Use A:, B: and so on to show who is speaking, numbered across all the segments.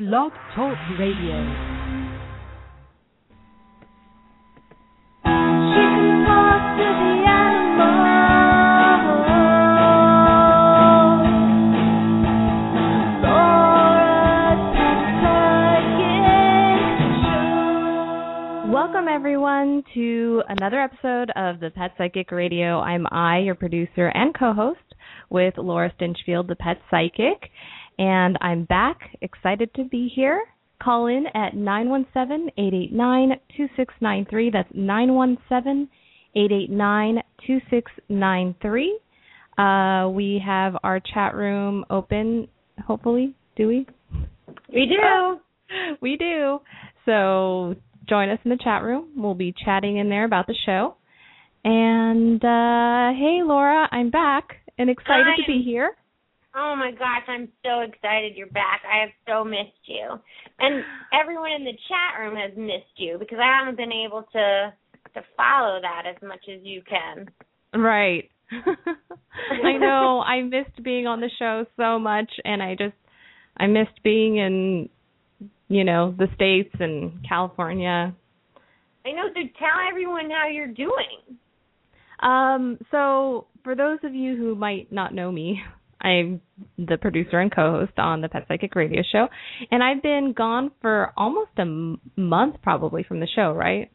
A: Blog Talk Radio.
B: Welcome, everyone, to another episode of the Pet Psychic Radio. I'm Ai, your producer and co host, with Laura Stinchfield, the Pet Psychic. And I'm back, excited to be here. Call in at 917 889 2693. That's 917 889 2693. Uh, we have our chat room open, hopefully. Do we?
C: We do.
B: we do. So join us in the chat room. We'll be chatting in there about the show. And uh, hey, Laura, I'm back and excited to be here.
C: Oh my gosh, I'm so excited you're back. I have so missed you. And everyone in the chat room has missed you because I haven't been able to to follow that as much as you can.
B: Right. I know. I missed being on the show so much and I just I missed being in you know, the states and California.
C: I know, so tell everyone how you're doing.
B: Um so for those of you who might not know me, I'm the producer and co-host on the Pet Psychic Radio Show, and I've been gone for almost a m- month, probably from the show, right?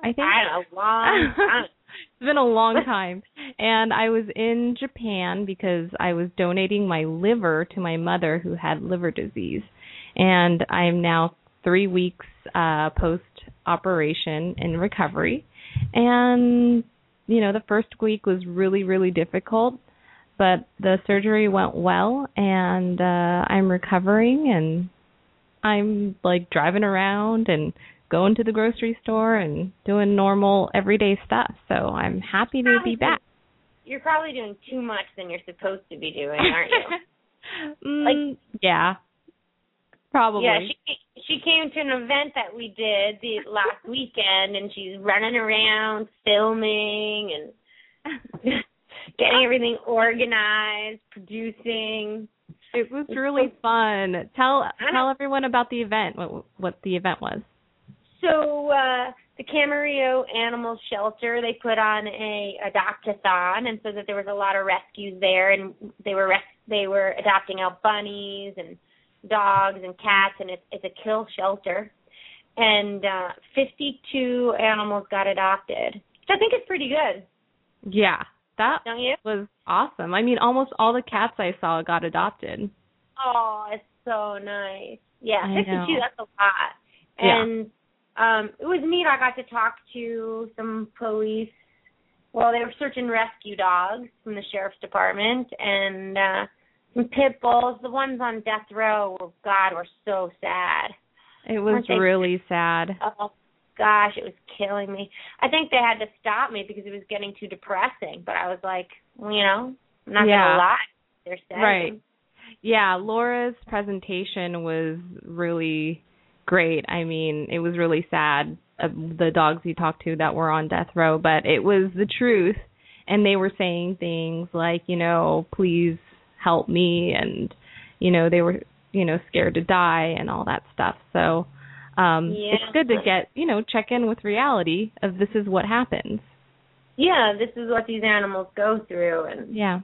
B: I think.
C: I know, long time.
B: it's been a long time, and I was in Japan because I was donating my liver to my mother who had liver disease, and I'm now three weeks uh, post operation in recovery, and you know the first week was really really difficult but the surgery went well and uh I'm recovering and I'm like driving around and going to the grocery store and doing normal everyday stuff. So I'm happy to be back.
C: You're probably doing too much than you're supposed to be doing, aren't you?
B: Mm, yeah. Probably.
C: Yeah, she she came to an event that we did the last weekend, and she's running around filming and getting everything organized, producing.
B: it was really fun. Tell tell everyone about the event. What what the event was.
C: So uh the Camarillo Animal Shelter they put on a adoptathon, and so that there was a lot of rescues there, and they were res- they were adopting out bunnies and dogs and cats, and it's it's a kill shelter, and uh 52 animals got adopted. Which I think is pretty good,
B: Yeah. That
C: don't you?
B: was awesome. I mean, almost all the cats I saw got adopted.
C: Oh, it's so nice. Yeah,
B: I
C: 52,
B: know.
C: that's a lot.
B: Yeah.
C: And um it was neat. I got to talk to some police. Well, they were searching rescue dogs from the sheriff's department and uh some pit bulls. The ones on death row, oh, God, were so sad.
B: It was really sad.
C: Oh gosh, it was killing me. I think they had to stop me because it was getting too depressing. But I was like, well, you know, I'm not
B: Yeah.
C: gonna lie. They're sad.
B: Right. Yeah, Laura's presentation was really great. I mean, it was really sad uh, the dogs you talked to that were on death row, but it was the truth and they were saying things like, you know, please help me and you know, they were, you know, scared to die and all that stuff. So, um
C: Yeah.
B: it's good to get, you know, check in with reality of this is what happens.
C: Yeah, this is what these animals go through, and
B: Yeah.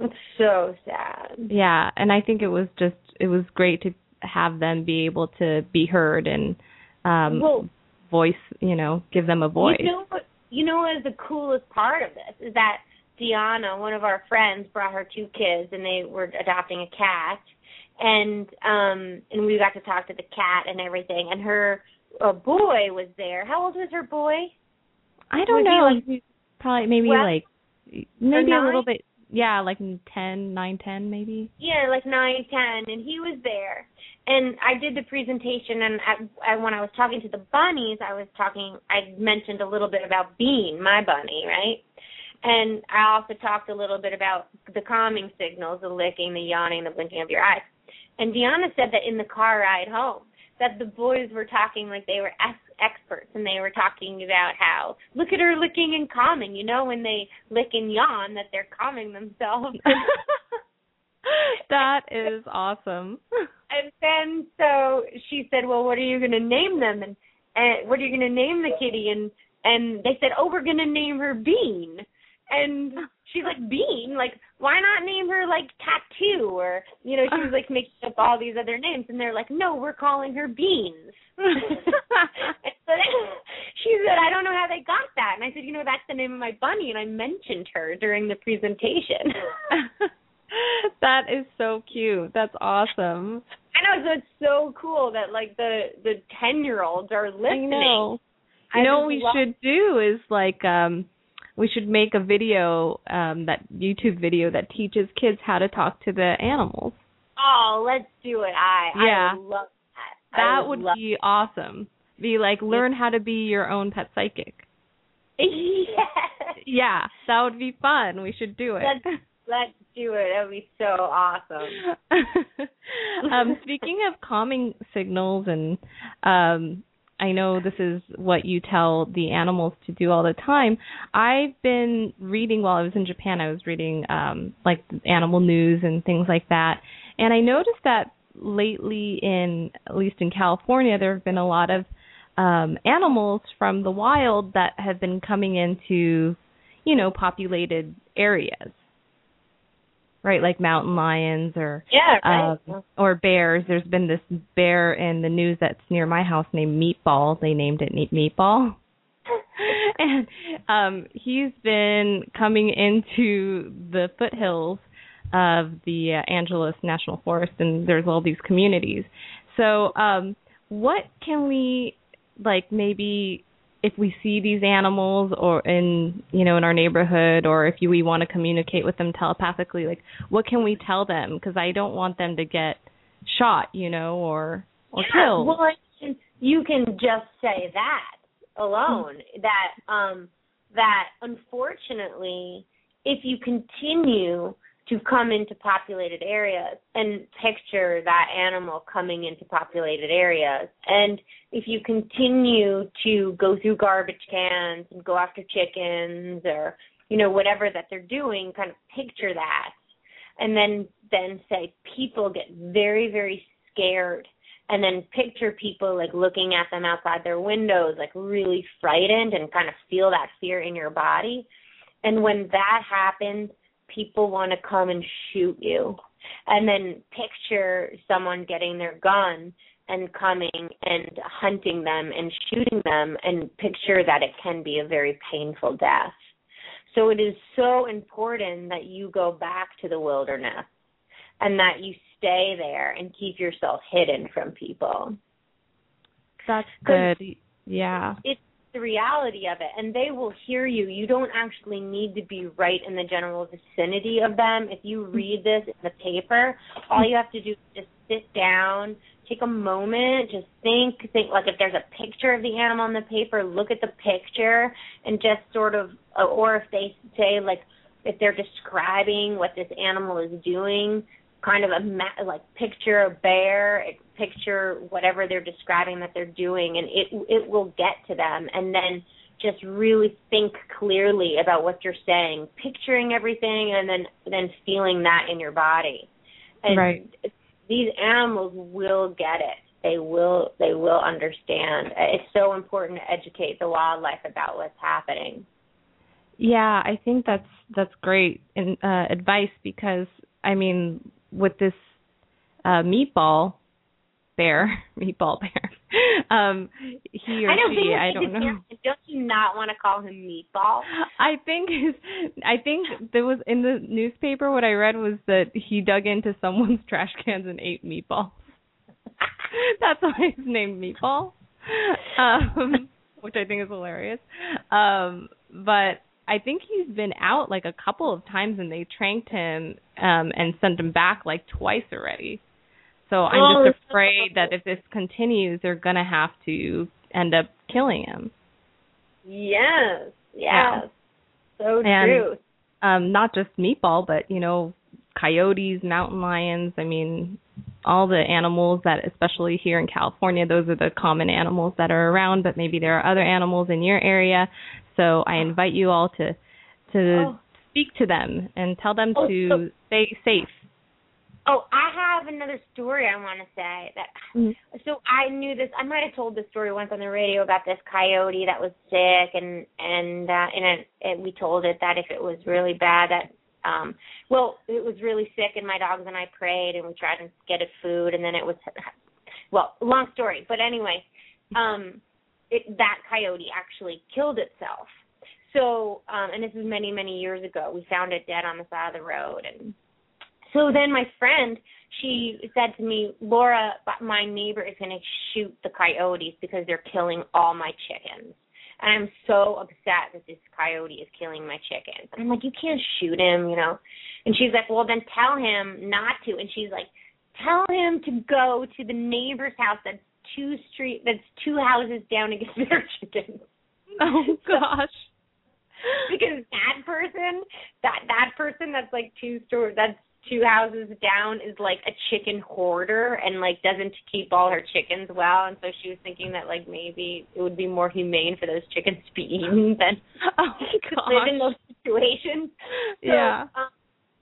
C: it's so sad.
B: Yeah, and I think it was just it was great to have them be able to be heard and um
C: well,
B: voice, you know, give them a voice.
C: you know what? You know what is the coolest part of this is that Deanna, one of our friends, brought her two kids, and they were adopting a cat, and um and we got to talk to the cat and everything, and her uh, boy was there. How old was her boy?
B: I don't know,
C: like-
B: like, probably maybe
C: well,
B: like maybe a little bit yeah, like ten, nine, ten maybe.
C: Yeah, like nine, ten, and he was there. And I did the presentation, and I, I, when I was talking to the bunnies, I was talking. I mentioned a little bit about Bean, my bunny, right? And I also talked a little bit about the calming signals, the licking, the yawning, the blinking of your eyes. And Deanna said that in the car ride home, that the boys were talking like they were ex- experts, and they were talking about how look at her licking and calming. You know, when they lick and yawn, that they're calming themselves.
B: that is awesome.
C: And then so she said, "Well, what are you going to name them?" And and what are you going to name the kitty? And and they said, "Oh, we're going to name her Bean." And she's like, "Bean? Like, why not name her like Tattoo?" Or you know, she was like making up all these other names, and they're like, "No, we're calling her Beans." and so she said, "I don't know how they got that." And I said, "You know, that's the name of my bunny," and I mentioned her during the presentation.
B: that is so cute. That's awesome.
C: I know, so it's so cool that like the the ten year olds are listening.
B: I know. You know what we love- should do is like um we should make a video, um that YouTube video that teaches kids how to talk to the animals.
C: Oh, let's do it. I
B: yeah.
C: I love that.
B: That would,
C: would
B: be awesome. Be like learn how to be your own pet psychic.
C: Yes.
B: Yeah, that would be fun. We should do it.
C: Let's, let's do it. That would be so awesome.
B: um, speaking of calming signals, and um, I know this is what you tell the animals to do all the time. I've been reading while I was in Japan. I was reading um, like animal news and things like that, and I noticed that lately, in at least in California, there have been a lot of um, animals from the wild that have been coming into, you know, populated areas right? Like mountain lions or
C: yeah, right.
B: um, or bears. There's been this bear in the news that's near my house named Meatball. They named it Meatball. and um he's been coming into the foothills of the uh, Angeles National Forest and there's all these communities. So um what can we like maybe if we see these animals or in you know in our neighborhood or if you, we want to communicate with them telepathically like what can we tell them because i don't want them to get shot you know or or
C: yeah,
B: killed
C: well you can just say that alone mm-hmm. that um that unfortunately if you continue to come into populated areas and picture that animal coming into populated areas. And if you continue to go through garbage cans and go after chickens or, you know, whatever that they're doing, kind of picture that. And then then say people get very, very scared and then picture people like looking at them outside their windows, like really frightened and kind of feel that fear in your body. And when that happens, people want to come and shoot you. And then picture someone getting their gun and coming and hunting them and shooting them and picture that it can be a very painful death. So it is so important that you go back to the wilderness and that you stay there and keep yourself hidden from people.
B: That's good. Yeah.
C: It's the reality of it and they will hear you. You don't actually need to be right in the general vicinity of them. If you read this in the paper all you have to do is just sit down take a moment just think think like if there's a picture of the animal in the paper look at the picture and just sort of or if they say like if they're describing what this animal is doing kind of a like picture a bear picture whatever they're describing that they're doing and it it will get to them. And then just really think clearly about what you're saying picturing everything and then then feeling that in your body. And
B: right.
C: these animals will get it. They will they will understand. It's so important to educate the wildlife about what's happening.
B: Yeah i think that's that's great in, uh, advice because i mean with this uh meatball bear, meatball bear. Um, he or
C: I don't
B: she,
C: think
B: I don't know.
C: Don't you not want to call him meatball?
B: I think his, I think there was in the newspaper. What I read was that he dug into someone's trash cans and ate meatballs. That's why he's named Meatball, um, which I think is hilarious. Um, but I think he's been out like a couple of times, and they tranked him um, and sent him back like twice already. So I'm
C: oh,
B: just afraid that if this continues, they're going to have to end up killing him.
C: Yes, yes.
B: Yeah.
C: So
B: and,
C: true.
B: Um, not just meatball, but you know, coyotes, mountain lions. I mean, all the animals that, especially here in California, those are the common animals that are around. But maybe there are other animals in your area. So I invite you all to to
C: oh.
B: speak to them and tell them
C: oh,
B: to
C: so-
B: stay safe
C: Oh, I have another story I want to say that.
B: Mm.
C: So I knew this. I might have told this story once on the radio about this coyote that was sick, and and uh, and it, we told it that if it was really bad, that um, well, it was really sick, and my dogs and I prayed, and we tried to get it food, and then it was, well, long story, but anyway, um, it that coyote actually killed itself. So, um, and this was many many years ago. We found it dead on the side of the road, and so then my friend, she said to me, Laura, my neighbor is going to shoot the coyotes because they're killing all my chickens. And I'm so upset that this coyote is killing my chickens. And I'm like, you can't shoot him, you know. And she's like, well, then tell him not to. And she's like, tell him to go to the neighbor's house that's two street that's two houses down and get their chickens.
B: Oh gosh.
C: because that person, that that person that's like two store that's two houses down is like a chicken hoarder and like doesn't keep all her chickens well and so she was thinking that like maybe it would be more humane for those chickens to be eaten than
B: oh,
C: to live in those situations. So,
B: yeah.
C: Um,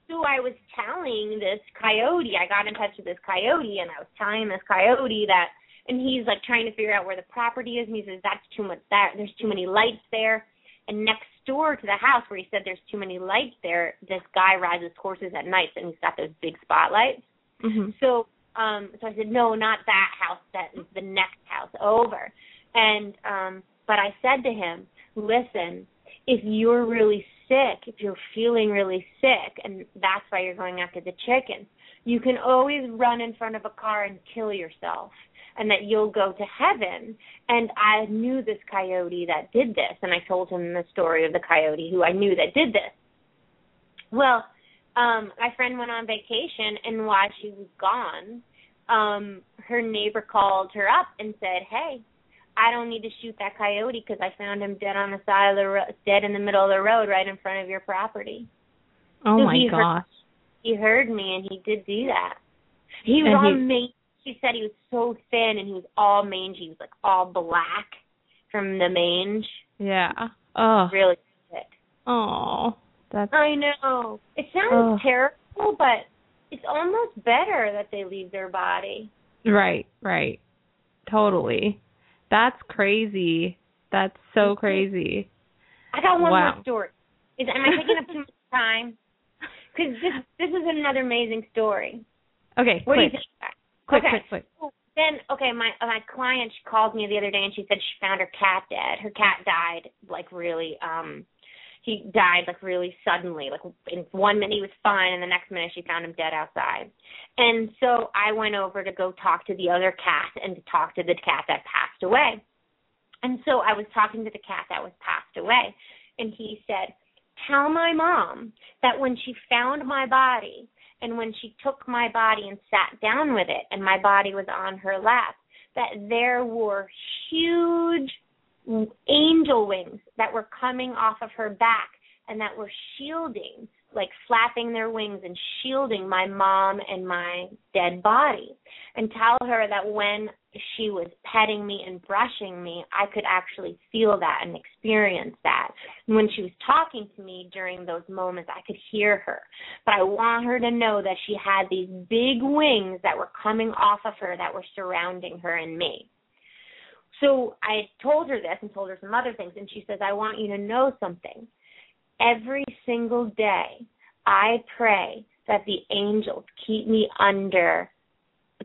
C: so I was telling this coyote, I got in touch with this coyote and I was telling this coyote that and he's like trying to figure out where the property is and he says that's too much that there's too many lights there and next door to the house where he said there's too many lights there, this guy rides his horses at night and he's got those big spotlights.
B: Mm-hmm.
C: So um so I said, No, not that house, that is the next house over. And um but I said to him, Listen, if you're really sick, if you're feeling really sick and that's why you're going after the chickens, you can always run in front of a car and kill yourself and that you'll go to heaven. And I knew this coyote that did this, and I told him the story of the coyote who I knew that did this. Well, um, my friend went on vacation, and while she was gone, um, her neighbor called her up and said, "Hey, I don't need to shoot that coyote because I found him dead on the side of the road, dead in the middle of the road, right in front of your property."
B: Oh
C: So
B: my
C: he heard-
B: gosh.
C: He heard me, and he did do that. He was
B: And
C: all
B: he-.
C: He said he was so thin, and he was all mangy. He was like all black from the mange.
B: Yeah. Oh.
C: Really sick.
B: Oh. That's
C: I know. It sounds
B: Oh.
C: terrible, but it's almost better that they leave their body.
B: right, right. Totally. That's crazy. That's so crazy.
C: I got one
B: Wow.
C: more story. Is am I taking up too much time? Because this this is another amazing story.
B: Okay,
C: What do you think?
B: Quick,
C: okay.
B: quick, quick.
C: Then okay, my my client she called me the other day and she said she found her cat dead. Her cat died like really um he died like really suddenly. Like in one minute he was fine and the next minute she found him dead outside. And so I went over to go talk to the other cat and to talk to the cat that passed away. And so I was talking to the cat that was passed away and he said, "Tell my mom that when she found my body and when she took my body and sat down with it and my body was on her lap that there were huge angel wings that were coming off of her back and that were shielding like flapping their wings and shielding my mom and my dead body. And tell her that when she was petting me and brushing me i could actually feel that and experience that and when she was talking to me during those moments i could hear her but I want her to know that she had these big wings that were coming off of her that were surrounding her and me. So I told her this and told her some other things, and she says, I want you to know something. Every single day, I pray that the angels keep me under,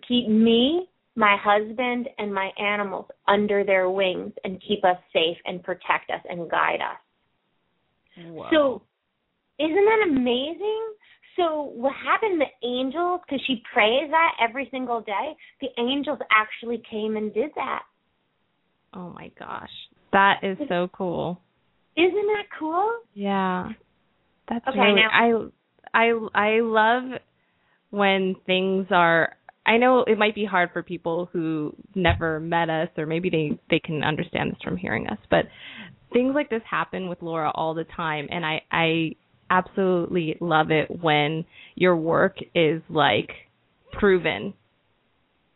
C: keep me, my husband, and my animals under their wings and keep us safe and protect us and guide us. So, isn't that amazing? So, what happened? The angels, because she prays that every single day, the angels actually came and did that.
B: oh my gosh. That is so cool.
C: Isn't that cool?
B: Yeah. That's
C: Okay,
B: really
C: now-
B: I I I love when things are I know it might be hard for people who never met us or maybe they they can understand this from hearing us, but things like this happen with Laura all the time and I I absolutely love it when your work is like proven.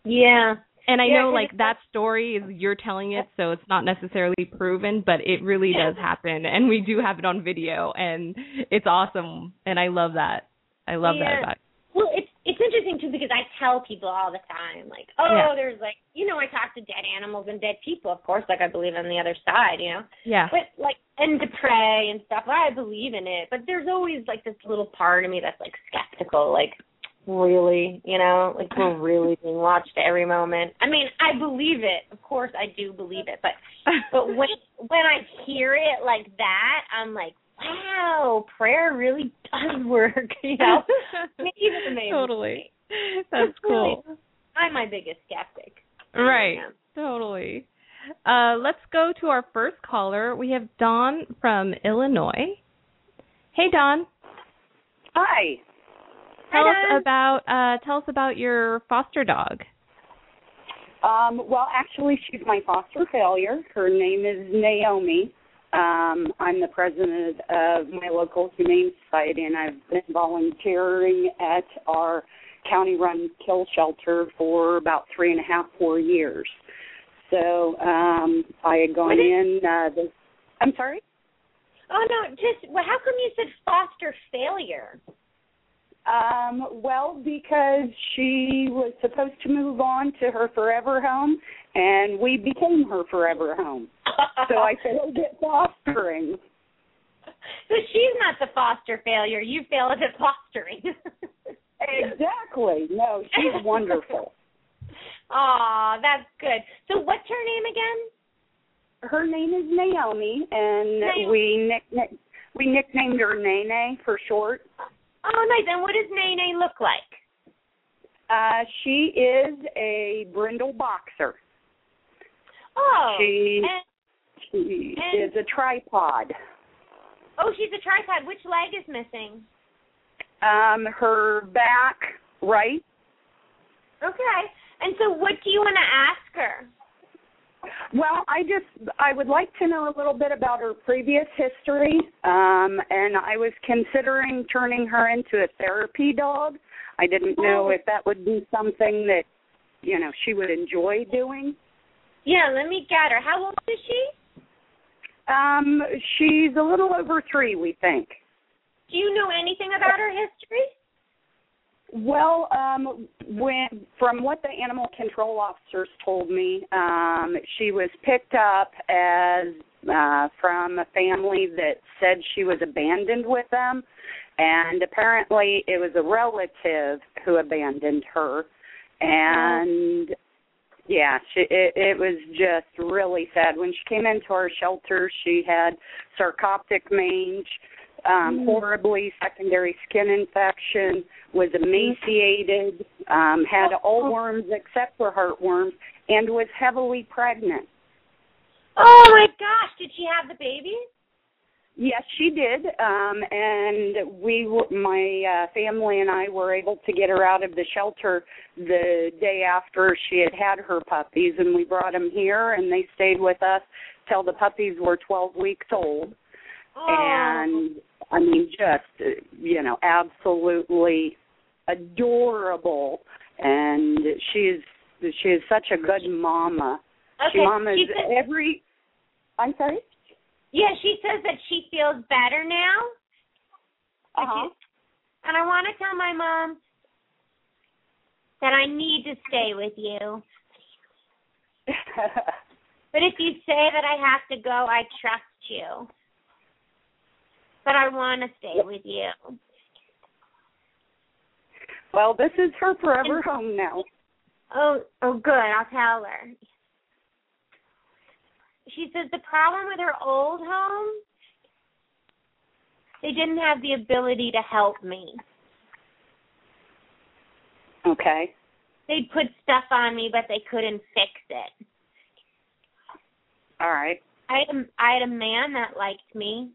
C: Yeah.
B: And I
C: Yeah,
B: know like that story is you're telling it so it's not necessarily proven, but it really
C: Yeah.
B: does happen and we do have it on video and it's awesome and I love that. I love
C: Yeah.
B: that about
C: Well, it's it's interesting too because I tell people all the time, like, oh,
B: Yeah.
C: there's like, you know, I talk to dead animals and dead people, of course, like I believe on the other side, you know.
B: Yeah.
C: But like, and to pray and stuff, I believe in it. But there's always like this little part of me that's like skeptical, like, really, you know, like we're really being watched every moment. I mean, I believe it, of course, I do believe it, but but when when I hear it like that, I'm like, wow, prayer really does work, you know. Maybe even maybe.
B: totally. That's
C: Really.
B: cool.
C: I'm my biggest skeptic.
B: Right. Totally. Uh, let's go to our first caller. We have Dawn from Illinois. Hey, Dawn.
A: Hi.
B: Tell
C: Hi,
B: us
C: Dawn.
B: about uh, tell us about your foster dog.
A: Um, well, actually, she's my foster failure. Her name is Naomi. Um, I'm the president of my local humane society, and I've been volunteering at our county-run kill shelter for about three and a half, four years. So um, I had gone in. Uh, the, I'm sorry.
C: Oh no, just well, how come you said foster failure?
A: Um, well, because she was supposed to move on to her forever home, and we became her forever home. So I failed at fostering.
C: So she's not the foster failure. You failed at fostering.
A: Exactly. No, she's wonderful.
C: Aw, that's good. So what's her name again?
A: Her name is Naomi, and
C: Naomi.
A: we nick we nicknamed her Nene for short.
C: Oh, nice. And what does Nene look like?
A: Uh, she is a brindle boxer.
C: Oh,
A: She
C: and,
A: she
C: and-
A: is a tripod.
C: oh, she's a tripod. Which leg is missing?
A: Um, her back right
C: Okay. And so, what do you want to ask her?
A: Well, I just I would like to know a little bit about her previous history, um, and I was considering turning her into a therapy dog. I didn't know
C: Oh.
A: if that would be something that you know she would enjoy doing.
C: Yeah, let me get her. How old is she?
A: Um, she's a little over three, we think.
C: Do you know anything about her history?
A: Well, um, when from what the animal control officers told me, um, she was picked up as uh, from a family that said she was abandoned with them, and apparently it was a relative who abandoned her, and yeah, she, it, it was just really sad. When she came into our shelter, she had sarcoptic mange, um,
C: Mm.
A: horribly secondary skin infection, was emaciated, um, had all worms except for heartworms, and was heavily pregnant.
C: Oh my gosh, did she have the baby?
A: Yes, she did, um, and we, w- my uh, family and I, were able to get her out of the shelter the day after she had had her puppies, and we brought them here, and they stayed with us till the puppies were 12 weeks old.
C: Oh.
A: and I mean, just uh, you know, absolutely adorable. And she's she is such a good mama.
C: okay.
A: She mamas
C: she says,
A: every. I'm sorry.
C: yeah, she says that she feels better now.
A: Uh huh.
C: And I want to tell my mom that I need to stay with you. But if you say that I have to go, I trust you. But I want to stay with you.
A: well, this is her forever home now.
C: Oh, oh, good. I'll tell her. She says the problem with her old home, they didn't have the ability to help me.
A: Okay.
C: They'd put stuff on me, but they couldn't fix it.
A: All right.
C: I had a, I had a man that liked me,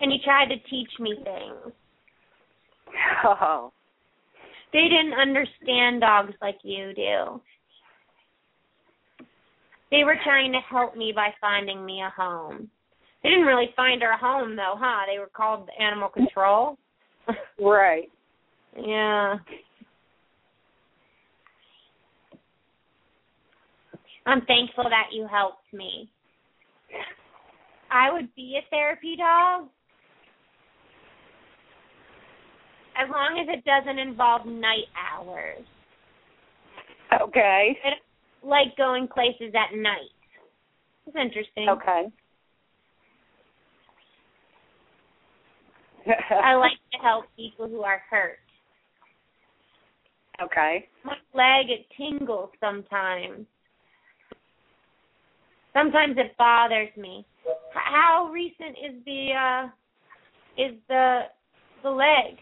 C: and he tried to teach me things.
A: Oh.
C: They didn't understand dogs like you do. They were trying to help me by finding me a home. They didn't really find her a home though, huh? They were called animal control.
A: Right.
C: yeah. I'm thankful that you helped me. I would be a therapy dog. As long as it doesn't involve night hours.
A: Okay.
C: I don't like going places at night. It's interesting.
A: Okay.
C: I like to help people who are hurt.
A: okay.
C: My leg it tingles sometimes. Sometimes it bothers me. How recent is the uh is the the leg?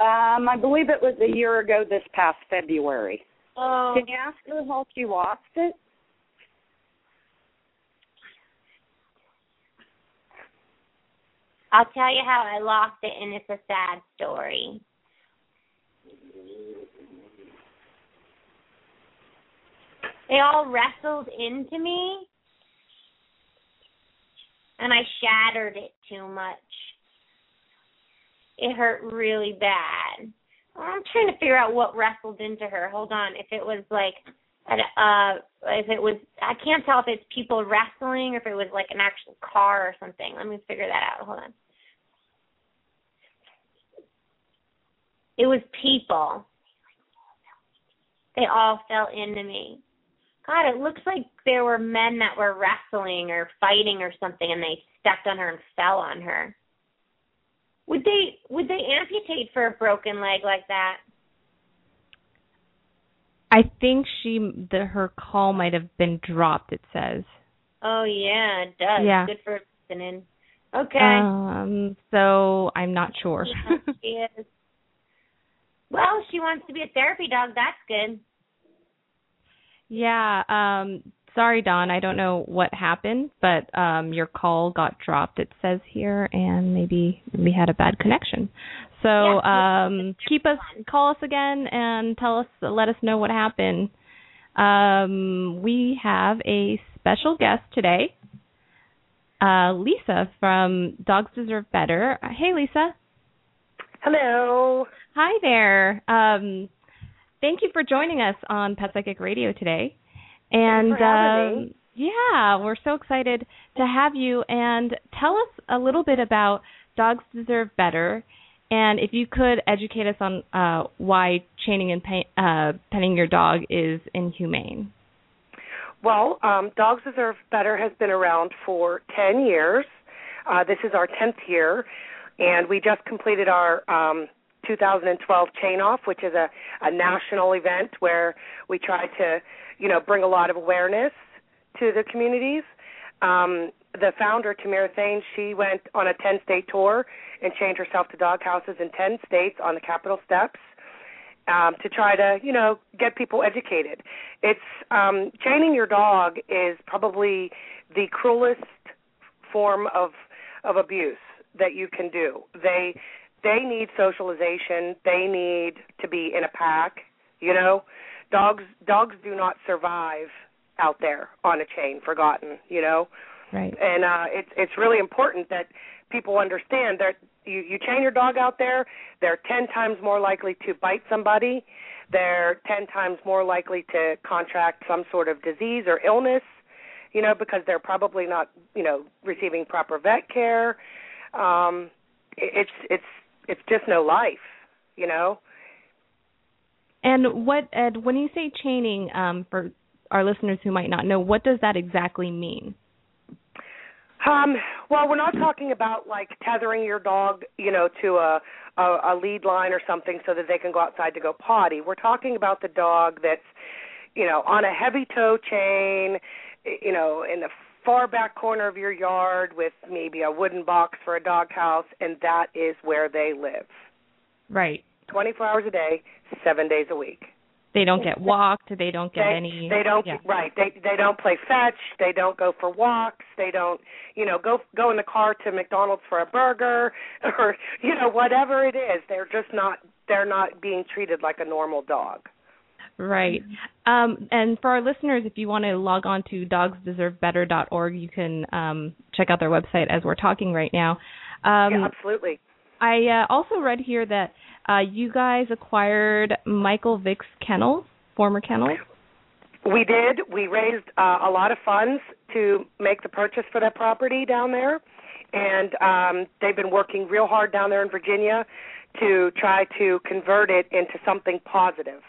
A: Um, I believe it was a year ago this past February.
C: Oh,
A: Can you ask her how she lost it?
C: I'll tell you how I lost it, and it's a sad story. They all wrestled into me, and I shattered it too much. It hurt really bad. I'm trying to figure out what wrestled into her. Hold on, if it was like, uh, if it was, I can't tell if it's people wrestling or if it was like an actual car or something. Let me figure that out. Hold on. It was people. They all fell into me. God, it looks like there were men that were wrestling or fighting or something and they stepped on her and fell on her. Would they would they amputate for a broken leg like that?
B: I think she the her call might have been dropped. It says.
C: Oh yeah, it does.
B: Yeah.
C: Good for listening. Okay.
B: Um. So I'm not sure.
C: Yeah, she is. Well, she wants to be a therapy dog. That's good.
B: yeah. Um. Sorry, Dawn. I don't know what happened, but um, your call got dropped. It says here, and maybe we had a bad connection. So
C: Yeah.
B: um, keep us, call us again, and tell us, let us know what happened. Um, we have a special guest today, uh, Liesa from Dogs Deserve Better. Hey, Liesa.
D: Hello.
B: Hi there. Um, thank you for joining us on Pet Psychic Radio today. And um, yeah, we're so excited to have you. And tell us a little bit about Dogs Deserve Better. And if you could educate us on uh, why chaining and pay, uh, petting your dog is inhumane.
D: Well, um, Dogs Deserve Better has been around for 10 years. Uh, this is our 10th year, and we just completed our um, 2012 chain off, which is a, a national event where we try to, you know, bring a lot of awareness to the communities. Um, the founder, Tamira Thayne, she went on a 10 state tour and chained herself to dog houses in 10 states on the Capitol steps um, to try to, you know, get people educated. It's um, chaining your dog is probably the cruelest form of of abuse that you can do. They they need socialization. They need to be in a pack. You know, dogs dogs do not survive out there on a chain, forgotten. You know,
B: Right.
D: and uh it's it's really important that people understand that you you chain your dog out there they're 10 times more likely to bite somebody they're 10 times more likely to contract some sort of disease or illness you know because they're probably not you know receiving proper vet care um it's it's it's just no life you know
B: And what, Ed, when you say chaining, um, for our listeners who might not know, what does that exactly mean?
D: Um, well, we're not talking about like tethering your dog, you know, to a, a a lead line or something so that they can go outside to go potty. We're talking about the dog that's, you know, on a heavy tow chain, you know, in the far back corner of your yard with maybe a wooden box for a dog house, and that is where they live.
B: Right.
D: 24 hours a day, 7 days a week.
B: They don't get walked. They don't get
D: they,
B: any.
D: they don't
B: Yeah.
D: right they they don't play fetch they don't go for walks they don't you know go go in the car to mcdonald's for a burger or you know whatever it is they're just not they're not being treated like a normal dog
B: Right. Um, and for our listeners, if you want to log on to dogsdeservebetter.org, you can um, check out their website as we're talking right now. Um,
D: yeah absolutely
B: I uh, also read here that uh, you guys acquired Michael Vick's kennels, former kennels.
D: we did we raised uh, a lot of funds to make the purchase for that property down there and um they've been working real hard down there in virginia to try to convert it into something positive.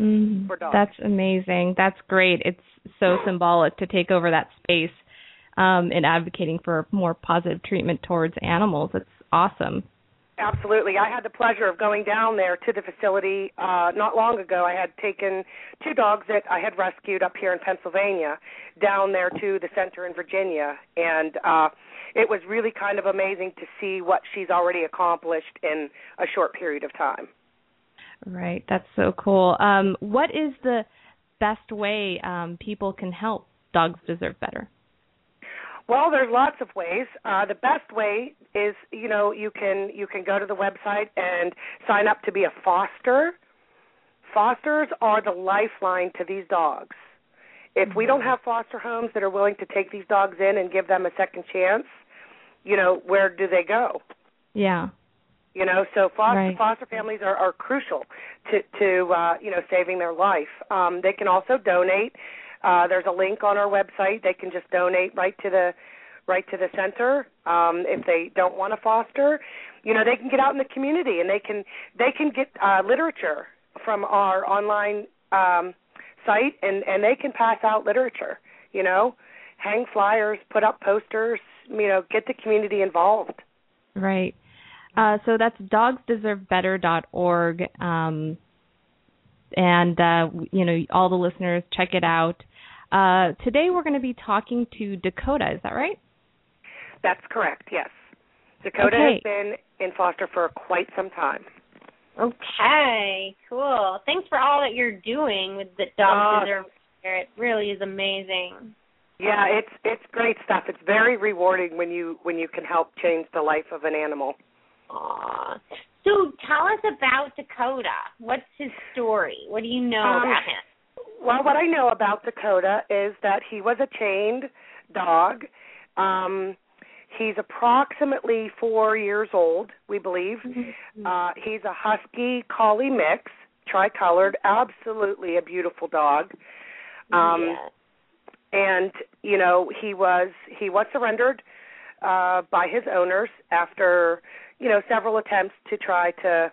B: Mm, that's amazing. That's great. It's so symbolic to take over that space um, in advocating for more positive treatment towards animals. It's awesome.
D: Absolutely. I had the pleasure of going down there to the facility uh not long ago. I had taken two dogs that I had rescued up here in Pennsylvania down there to the center in Virginia and uh it was really kind of amazing to see what she's already accomplished in a short period of time.
B: Right. That's so cool. Um what is the best way um people can help dogs deserve better?
D: Well, there's lots of ways. Uh, the best way is, you know, you can you can go to the website and sign up to be a foster. Fosters are the lifeline to these dogs. If we don't mm-hmm. have foster homes that are willing to take these dogs in and give them a second chance, you know, where do they go?
B: Yeah.
D: You know, so foster
B: right.
D: foster families are, are crucial to to uh, you know saving their life. Um, they can also donate uh, there's a link on our website. They can just donate right to the right to the center. Um, if they don't want to foster, you know, they can get out in the community and they can they can get uh, literature from our online um, site and and they can pass out literature. You know, hang flyers, put up posters. You know, get the community involved.
B: Right. Uh, so that's dogsdeservebetter.org. Um, and uh, you know all the listeners check it out. Uh, today we're going to be talking to Dakota. Is that right?
D: That's correct. Yes, Dakota
B: okay.
D: has been in foster for quite some time.
C: Okay, cool. Thanks for all that you're doing with the Dogs uh, Deserve It really is amazing.
D: Yeah, it's it's great stuff. It's very rewarding when you when you can help change the life of an animal.
C: So tell us about Dakota. What's his story? What do you know um, about him?
D: Well, what I know about Dakota is that he was a chained dog. Um, he's approximately four years old, we believe. Mm-hmm. Uh, he's a husky collie mix, tricolored, absolutely a beautiful dog. Um,
C: yeah.
D: And you know he was he was surrendered uh, by his owners after you know, several attempts to try to,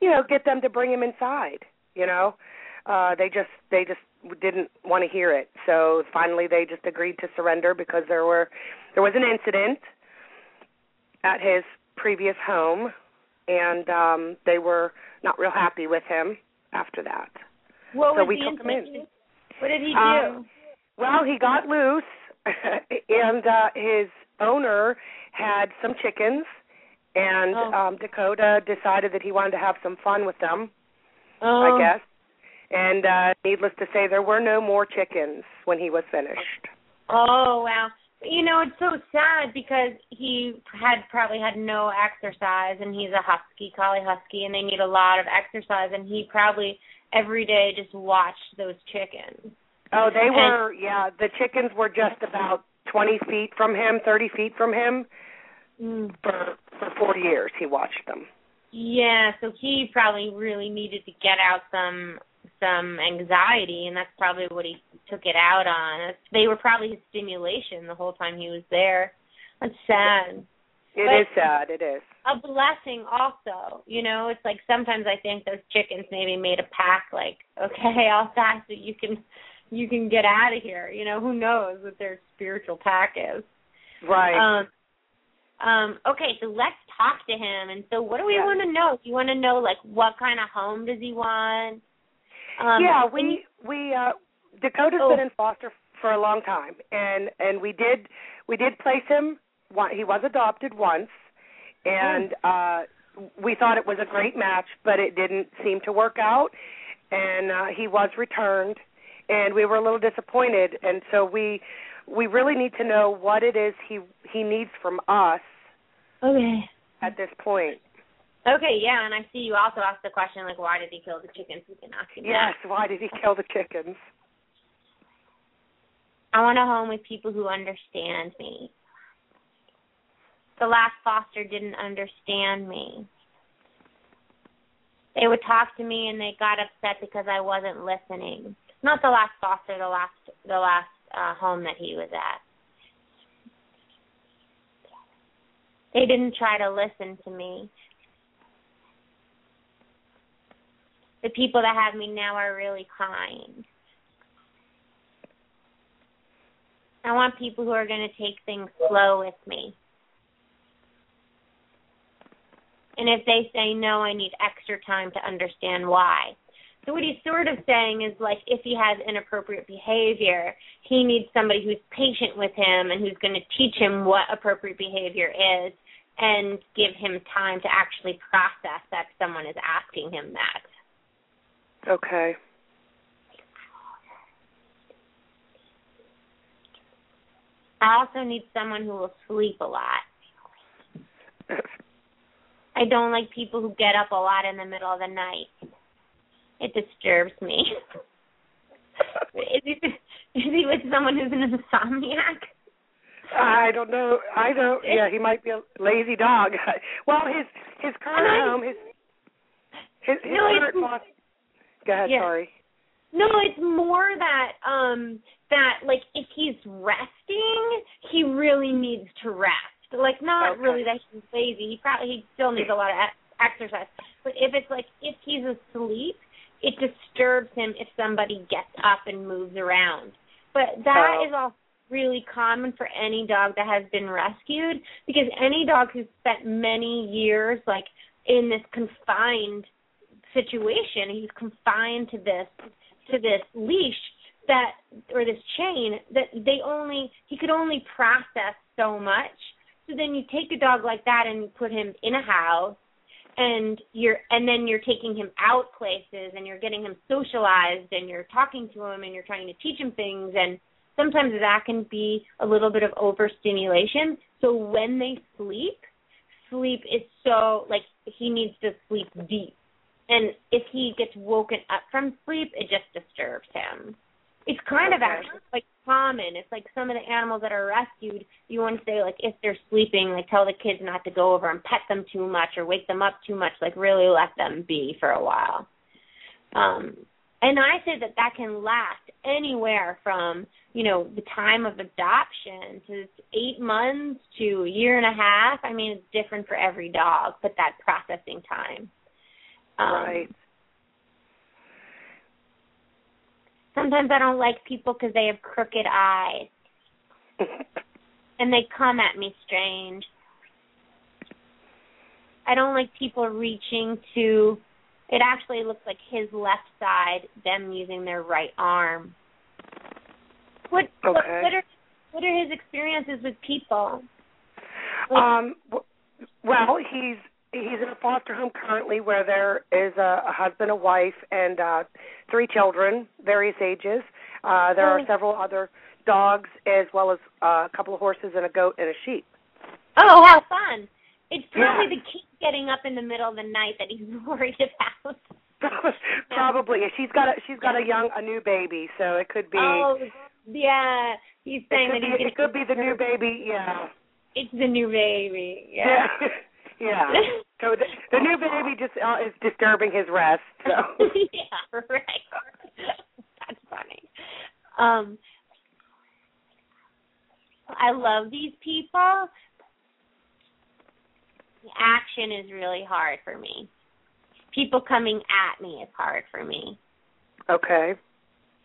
D: you know, get them to bring him inside. You know, uh, they just they just didn't want to hear it. So finally, they just agreed to surrender because there were there was an incident at his previous home, and um, they were not real happy with him after that.
C: What
D: so
C: was
D: we took incident?
C: him in. What did he
D: do? Um, well, he got loose, and uh, his owner had some chickens and
C: oh.
D: um Dakota decided that he wanted to have some fun with them.
C: Oh.
D: I guess. And uh needless to say there were no more chickens when he was finished.
C: Oh, wow. You know, it's so sad because he had probably had no exercise and he's a husky, collie husky and they need a lot of exercise and he probably every day just watched those chickens.
D: Oh, they were yeah, the chickens were just about 20 feet from him, 30 feet from him
C: Mm.
D: For for four years, he watched them.
C: Yeah, so he probably really needed to get out some some anxiety, and that's probably what he took it out on. They were probably his stimulation the whole time he was there. That's sad.
D: It
C: but
D: is sad. It is
C: a blessing, also. You know, it's like sometimes I think those chickens maybe made a pack, like, okay, I'll die so you can you can get out of here. You know, who knows what their spiritual pack is.
D: Right.
C: Um, um, okay, so let's talk to him. And so, what do we
D: yeah.
C: want to know? Do you want to know like what kind of home does he want? Um,
D: yeah, we we uh, Dakota's
C: oh.
D: been in foster for a long time, and and we did we did place him. He was adopted once, and
C: oh.
D: uh, we thought it was a great match, but it didn't seem to work out, and uh, he was returned, and we were a little disappointed, and so we we really need to know what it is he he needs from us
C: Okay.
D: At this point.
C: Okay, yeah, and I see you also asked the question like, why did he kill the chickens? We can ask him
D: Yes,
C: that.
D: why did he kill the chickens?
C: I want a home with people who understand me. The last foster didn't understand me. They would talk to me and they got upset because I wasn't listening. Not the last foster, the last the last uh, home that he was at. They didn't try to listen to me. the people that have me now are really kind. I want people who are going to take things slow with me. And if they say no, I need extra time to understand why. So what he's sort of saying is like if he has inappropriate behavior, he needs somebody who's patient with him and who's going to teach him what appropriate behavior is and give him time to actually process that someone is asking him that.
D: Okay.
C: I also need someone who will sleep a lot. I don't like people who get up a lot in the middle of the night. It disturbs me. is, he, is he with someone who's an insomniac?
D: I don't know. I don't. Yeah, he might be a lazy dog. well, his his current home, his his, his
C: no,
D: current boss. Go ahead.
C: Yeah.
D: Sorry.
C: No, it's more that um that like if he's resting, he really needs to rest. Like not
D: Okay.
C: really that he's lazy. He probably he still needs a lot of exercise. But if it's like if he's asleep, it disturbs him if somebody gets up and moves around. But that
D: Oh.
C: is all really common for any dog that has been rescued because any dog who's spent many years like in this confined situation, he's confined to this to this leash that or this chain that they only he could only process so much. So then you take a dog like that and you put him in a house and you're and then you're taking him out places and you're getting him socialized and you're talking to him and you're trying to teach him things and sometimes that can be a little bit of overstimulation. So when they sleep, sleep is so like he needs to sleep deep. And if he gets woken up from sleep, it just disturbs him. It's kind of
D: Okay.
C: actually like common. It's like some of the animals that are rescued, you want to say like if they're sleeping, like tell the kids not to go over and pet them too much or wake them up too much, like really let them be for a while. Um and I say that that can last anywhere from, you know, the time of adoption to eight months to a year and a half. I mean, it's different for every dog, but that processing time. Um,
D: right.
C: Sometimes I don't like people because they have crooked eyes and they come at me strange. I don't like people reaching to. It actually looks like his left side, them using their right arm. What what,
D: Okay.
C: what are what are his experiences with people? Like,
D: Um. Well, he's he's in a foster home currently where there is a, a husband, a wife, and uh three children, various ages. Uh There are several other dogs as well as uh, a couple of horses and a goat and a sheep.
C: oh, how fun! It's
D: Yeah.
C: probably the kid getting up in the middle of the night that he's worried about.
D: Probably. She's got a she's got a young a new baby, so it could be
C: Oh, yeah. He's saying that
D: be,
C: he's
D: it could be the new baby. Yeah.
C: It's the new baby. Yeah.
D: Yeah. yeah. So the, the new baby just uh, is disturbing his rest. So.
C: yeah, right. That's funny. Um I love these people. Action is really hard for me. People coming at me is hard for me.
D: Okay.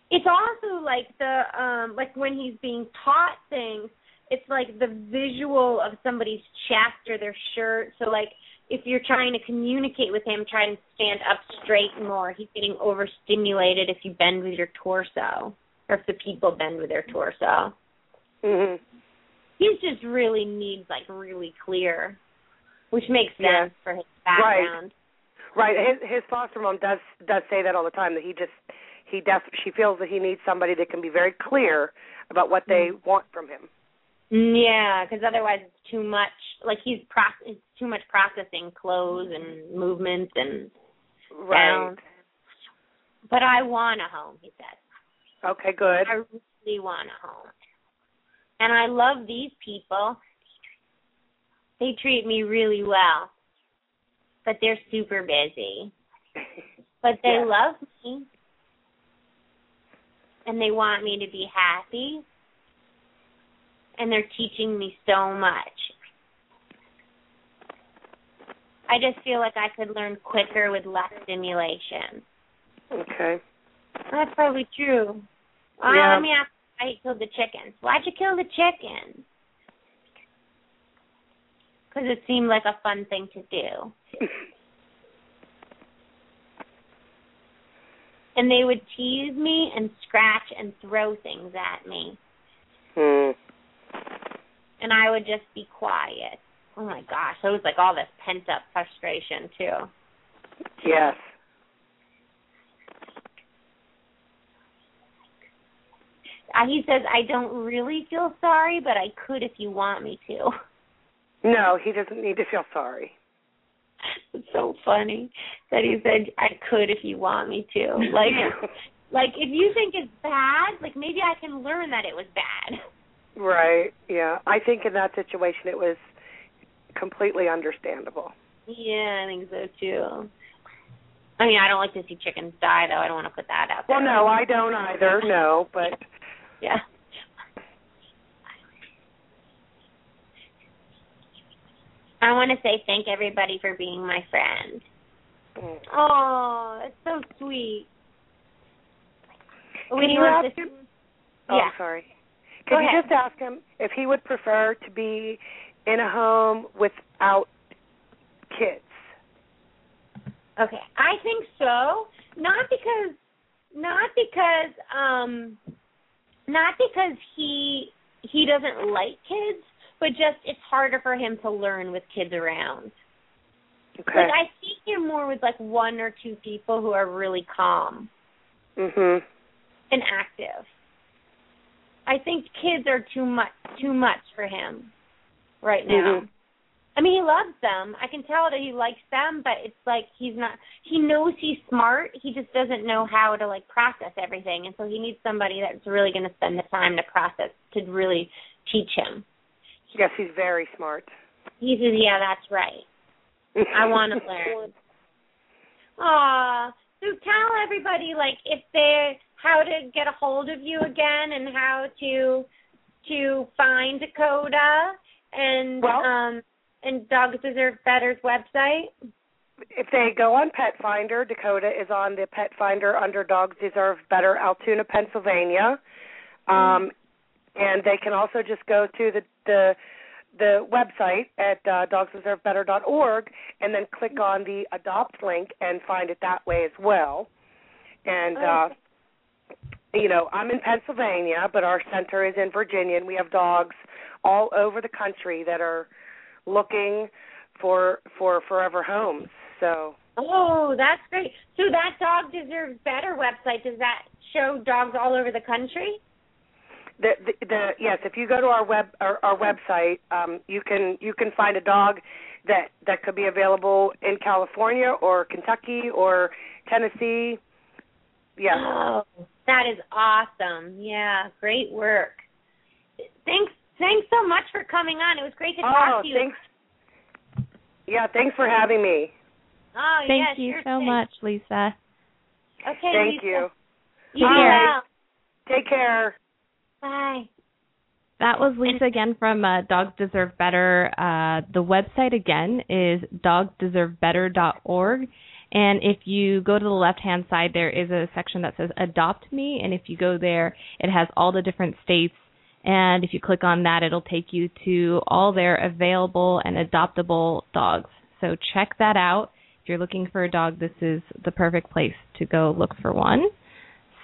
C: It's also like the um like when he's being taught things, it's like the visual of somebody's chest or their shirt. So like if you're trying to communicate with him, try and stand up straight more. He's getting overstimulated if you bend with your torso. Or if the people bend with their torso.
D: Mhm.
C: He just really needs like really clear. Which makes sense
D: Yeah.
C: for his background.
D: Right. Right. His his foster mom does does say that all the time that he just he def she feels that he needs somebody that can be very clear about what they want from him.
C: Mm, Yeah, because otherwise it's too much. Like he's pro- it's too much processing clothes and movements and
D: Right.
C: But I want a home, he said.
D: Okay, good.
C: I really want a home, and I love these people. They treat me really well, but they're super busy. But they
D: Yeah.
C: love me, and they want me to be happy, and they're teaching me so much. I just feel like I could learn quicker with less stimulation.
D: Okay.
C: That's probably true. Uh,
D: Yeah.
C: Let me ask why he killed the chickens. Why'd you kill the chickens? Because it seemed like a fun thing to do. And they would tease me and scratch and throw things at me.
D: Hmm.
C: And I would just be quiet. Oh my gosh, it was like all this pent up frustration too.
D: Yes.
C: Uh, he says, I don't really feel sorry, but I could if you want me to.
D: No, he doesn't need to feel sorry.
C: It's so funny that he said, I could if you want me to. Like, like if you think it's bad, like maybe I can learn that it was bad.
D: Right. Yeah. I think in that situation it was completely understandable.
C: Yeah, I think so too. I mean, I don't like to see chickens die, though. I don't want to put that out there.
D: Well, no, I don't either. No, but
C: Yeah. I want to say thank everybody for being my friend.
D: mm.
C: Oh, it's so sweet.
D: Can
C: When
D: you ask him? Oh,
C: Yeah.
D: sorry.
C: Go
D: Could you
C: ahead.
D: just ask him if he would prefer to be in a home without kids?
C: Okay, I think so. Not because, not because, um, not because he he doesn't like kids, but just it's harder for him to learn with kids around.
D: Okay.
C: Like I see him more with like one or two people who are really calm
D: mhm.
C: and active. I think kids are too much too much for him right now.
D: Mhm.
C: I mean, he loves them. I can tell that he likes them, but it's like he's not. He knows he's smart. He just doesn't know how to like process everything, and so he needs somebody that's really going to spend the time to process to really teach him.
D: Yes, he's very smart.
C: He says, "Yeah, that's right. I want to learn." Aw, so tell everybody like if they how to get a hold of you again and how to to find Dakota and
D: Well-
C: um and Dogs Deserve Better's website.
D: If they go on Pet Finder, Dakota is on the Pet Finder under Dogs Deserve Better, Altoona, Pennsylvania. Um, and they can also just go to the the, the website at uh, dogsdeservebetter.org and then click on the adopt link and find it that way as well. And uh, you know, I'm in Pennsylvania, but our center is in Virginia, and we have dogs all over the country that are looking for for forever homes. So
C: Oh, that's great. So that Dog Deserves Better website does that show dogs all over the country?
D: The, the, the yes, if you go to our web our, our website, um, you can you can find a dog that that could be available in California or Kentucky or Tennessee. Yeah.
C: Oh, that is awesome. Yeah, great work. Thanks thanks so much for coming on. It was great to
D: Oh,
C: talk to you.
D: thanks. Yeah, thanks for having me.
C: Oh,
B: Thank
C: yeah,
B: you
C: sure
B: so
C: thing.
B: much, Liesa.
C: Okay,
D: Thank
C: Liesa.
D: you.
C: You
D: All
C: be
D: right.
C: well.
D: Take care.
C: Bye.
B: That was Liesa again from uh, Dogs Deserve Better. Uh, the website again is dogsdeservebetter.org. And if you go to the left hand side, there is a section that says Adopt Me. And if you go there, it has all the different states. And if you click on that, it'll take you to all their available and adoptable dogs. So check that out. If you're looking for a dog, this is the perfect place to go look for one.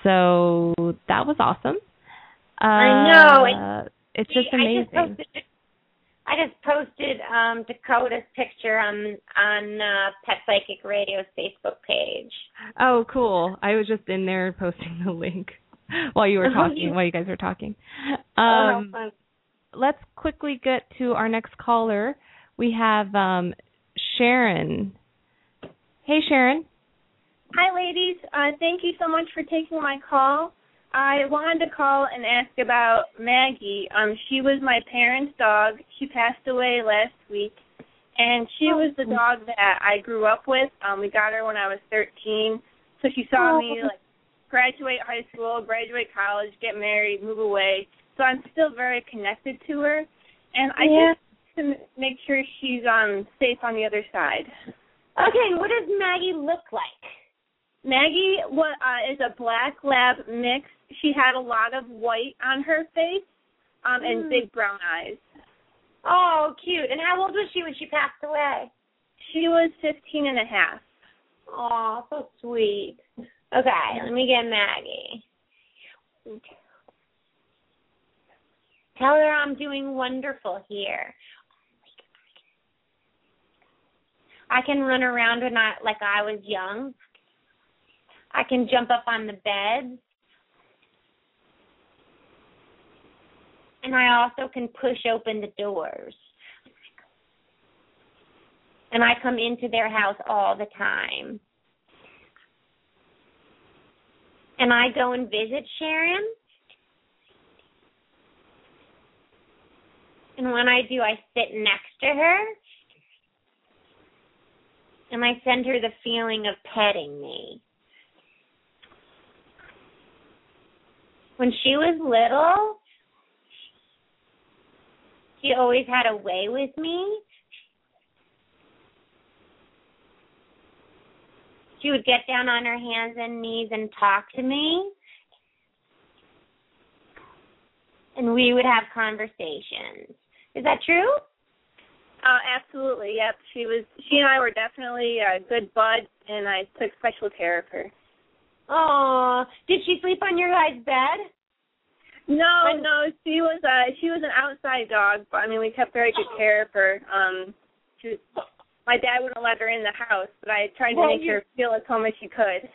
B: So that was awesome.
C: I know,
B: Uh, it's
C: See,
B: just
C: I
B: amazing.
C: just posted, I just posted um, Dakota's picture on on uh, Pet Psychic Radio's Facebook page.
B: Oh, cool. I was just in there posting the link while you were
C: Oh,
B: talking, while you guys were talking.
C: oh,
B: Um,
C: fun.
B: let's quickly get to our next caller. We have um, Sharon. Hey, Sharon.
E: Hi, ladies. Uh, thank you so much for taking my call. I wanted to call and ask about Maggie. Um, she was my parents' dog. She passed away last week, and she was the dog that I grew up with. Um, we got her when I was 13, so she saw me like graduate high school, graduate college, get married, move away. So I'm still very connected to her, and I
C: Yeah.
E: just to make sure she's um safe on the other side.
C: Okay, what does Maggie look like?
E: Maggie what uh, is a black lab mix. She had a lot of white on her face, um,
C: Mm.
E: and big brown eyes.
C: Oh, cute. And how old was she when she passed away?
E: She was fifteen and a half.
C: Oh, so sweet. Okay, let me get Maggie. Tell her I'm doing wonderful here. I can run around when I like I was young. I can jump up on the bed. And I also can push open the doors. And I come into their house all the time. And I go and visit Sharon. And when I do, I sit next to her. And I send her the feeling of petting me. When she was little, she always had a way with me. She would get down on her hands and knees and talk to me. And we would have conversations. Is that true?
E: Uh, absolutely, yep. She was. She and I were definitely a good bud, and I took special care of her.
C: Oh, did she sleep on your guys' bed?
E: No, no, she was. Uh, she was an outside dog, but I mean, we kept very good care of her. Um, she was, my dad wouldn't let her in the house, but I tried to
C: Well,
E: make
C: you-
E: her feel as home as she could.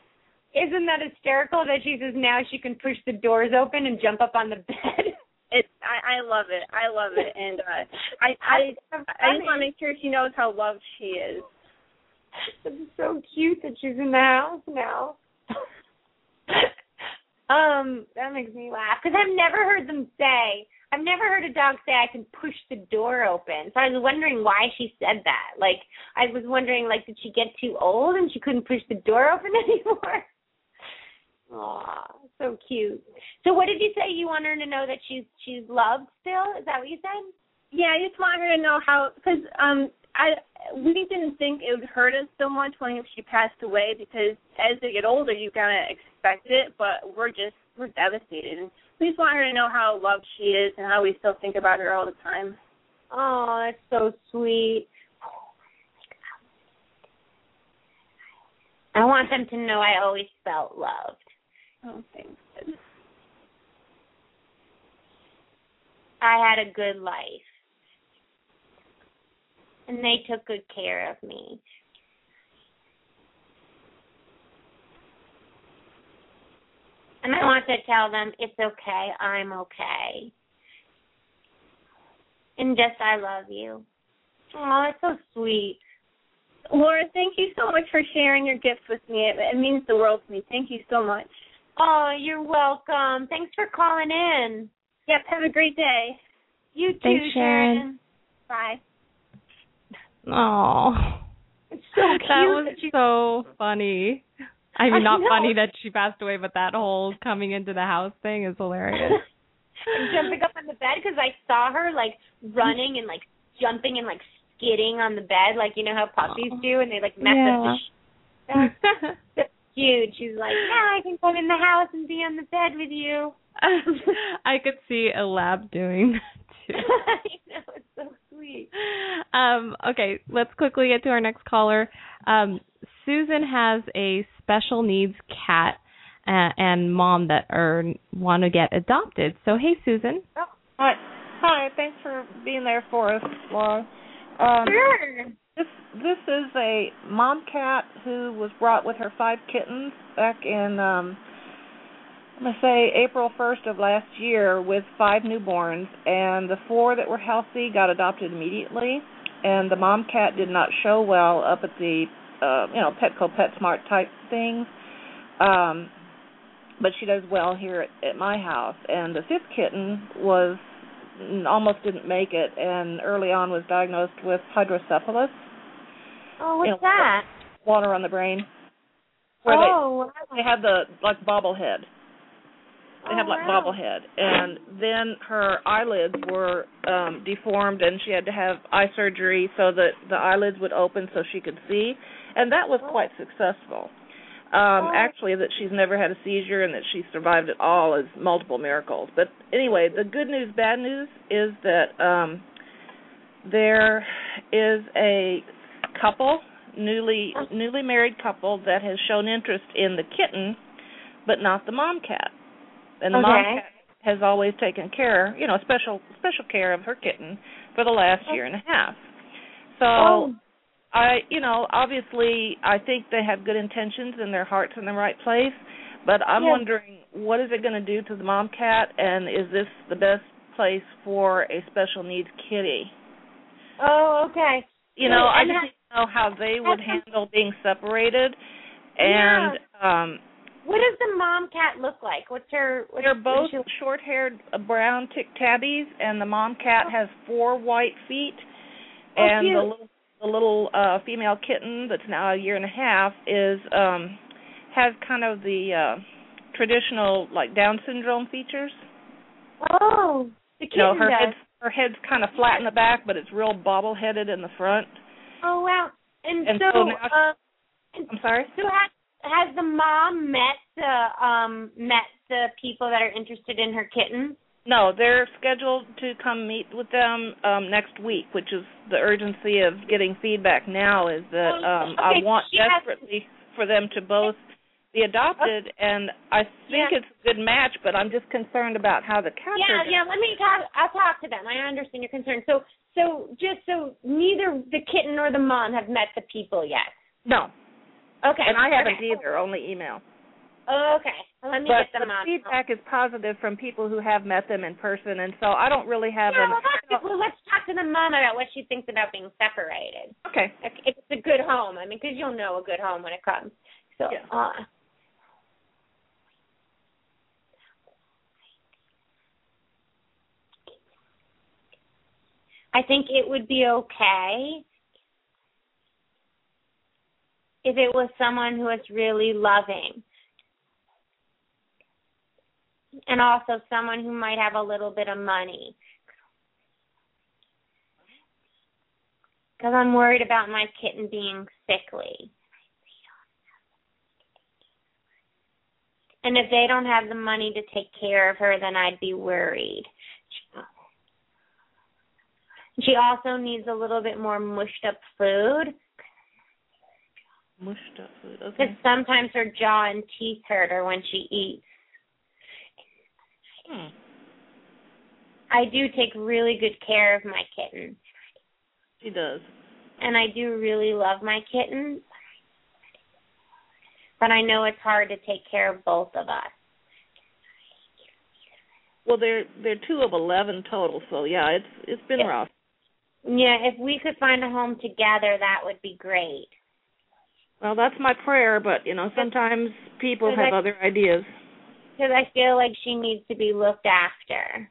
C: Isn't that hysterical that she says now she can push the doors open and jump up on the bed?
E: It's. I, I love it. I love it, and uh, I, I, I just want to make sure she knows how loved she is.
C: It's so cute that she's in the house now. Um, that makes me laugh because I've never heard them say. I've never heard a dog say I can push the door open. So I was wondering why she said that. Like I was wondering, like, did she get too old and she couldn't push the door open anymore? Aw, so cute. So what did you say? You want her to know that she's she's loved still? Is that what you said?
E: Yeah, I just want her to know how because um I we didn't think it would hurt us so much when she passed away because as they get older you kind of expect it, but we're just we're devastated. And we just want her to know how loved she is and how we still think about her all the time.
C: Oh, that's so sweet. I want them to know I always felt loved.
E: Oh, thanks.
C: I had a good life. And they took good care of me. And I want to tell them it's okay, I'm okay. And just I love you. Oh, that's so sweet.
E: Laura, thank you so much for sharing your gifts with me. It, it means the world to me. Thank you so much.
C: Oh, you're welcome. Thanks for calling in.
E: Yep, have a great day.
C: You too,
B: Thanks, Sharon.
E: Bye.
B: Oh,
C: It's so cute.
B: that was
C: that you-
B: so funny. I
C: I
B: mean, not
C: know.
B: funny that she passed away, but that whole coming into the house thing is hilarious.
C: jumping up on the bed because I saw her like running and like jumping and like skidding on the bed, like you know how puppies do, and they like mess up the. Sh- that's, that's cute. She's like, yeah, I can come in the house and be on the bed with you.
B: I could see a lab doing that.
C: I know it's so sweet.
B: Um, okay, let's quickly get to our next caller. Um, Susan has a special needs cat uh, and mom that are want to get adopted. So, hey, Susan.
F: Oh, Hi. Hi. Thanks for being there for us, Laura. Um,
C: Sure.
F: this this is a mom cat who was brought with her five kittens back in um I'm gonna say April first of last year with five newborns and the four that were healthy got adopted immediately and the mom cat did not show well up at the uh you know Petco PetSmart type things. Um but she does well here at, at my house. And the fifth kitten was almost didn't make it and early on was diagnosed with hydrocephalus.
C: Oh, what's
F: You know,
C: that?
F: water on the brain. Where
C: oh,
F: they they have the like bobblehead they have
C: Oh,
F: like
C: wow.
F: bobblehead and then her eyelids were um deformed and she had to have eye surgery so that the eyelids would open so she could see and that was quite successful Um,
C: Oh.
F: actually, that she's never had a seizure and that she survived it all is multiple miracles. But anyway, the good news, bad news is that um, there is a couple, newly newly married couple, that has shown interest in the kitten, but not the mom cat. And the mom cat has always taken care, you know, special special care of her kitten for the last year and a half. So
C: Oh.
F: I, you know, obviously, I think they have good intentions and their heart's in the right place. But I'm
C: Yes.
F: wondering, what is it going to do to the mom cat, and is this the best place for a special needs kitty?
C: Oh, okay.
F: You know, I just to know how they would handle being separated. And um
C: What does the mom cat look like? What's her? What's,
F: they're both
C: she-
F: short-haired uh, brown tick tabbies, and the mom cat has four white feet,
C: Oh,
F: and the little the little uh female kitten that's now a year and a half is um has kind of the uh traditional like Down syndrome features.
C: Oh, the
F: You know,
C: kitten
F: her
C: does.
F: head's her head's kind of flat in the back, but it's real bobble-headed in the front.
C: Oh wow. And,
F: And
C: so,
F: so now-
C: uh,
F: I'm sorry.
C: so has has the mom met the um met the people that are interested in her kitten?
F: No, they're scheduled to come meet with them um next week, which is the urgency of getting feedback now is that
C: Oh,
F: um I want
C: she has-
F: desperately for them to both be adopted and I think
C: Yeah.
F: it's a good match, but I'm just concerned about how the cats
C: Yeah, yeah. Let me talk. I'll talk to them. I understand your concern. So, so just so neither the kitten nor the mom have met the people yet.
F: No.
C: Okay.
F: And I haven't
C: okay.
F: either, only email.
C: Oh, okay. Let me
F: But
C: get the
F: the
C: mom.
F: feedback is positive from people who have met them in person and so I don't really have
C: Yeah,
F: an
C: well, that's well, let's talk to the mom about what she thinks about being separated.
F: Okay.
C: If if it's a good home, I mean, because you'll know a good home when it comes. So,
F: Yeah.
C: uh, I think it would be okay if it was someone who is really loving. And also someone who might have a little bit of money. Because I'm worried about my kitten being sickly. And if they don't have the money to take care of her, then I'd be worried. She also needs a little bit more mushed up food
F: Mushed up food.
C: because sometimes her jaw and teeth hurt her when she eats.
F: Hmm.
C: I do take really good care of my kitten,
F: She does.
C: and I do really love my kitten. But I know it's hard to take care of both of us.
F: Well, they're they're two of eleven total, so yeah, it's it's been
C: Yeah.
F: rough.
C: Yeah, if we could find a home together, that would be great.
F: Well, that's my prayer, but you know, sometimes people have
C: I-
F: other ideas.
C: Because I feel like she needs to be looked after.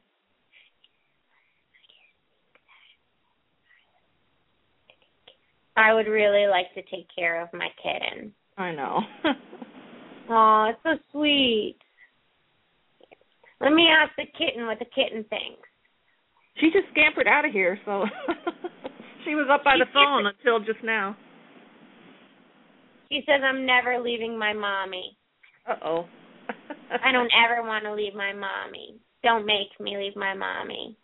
C: I would really like to take care of my kitten.
F: I know.
C: Oh, it's so sweet. Let me ask the kitten what the kitten thinks.
F: she just scampered out of here, so she was up by the phone until just now.
C: She says I'm never leaving my mommy.
F: Uh oh.
C: I don't ever want to leave my mommy. Don't make me leave my mommy.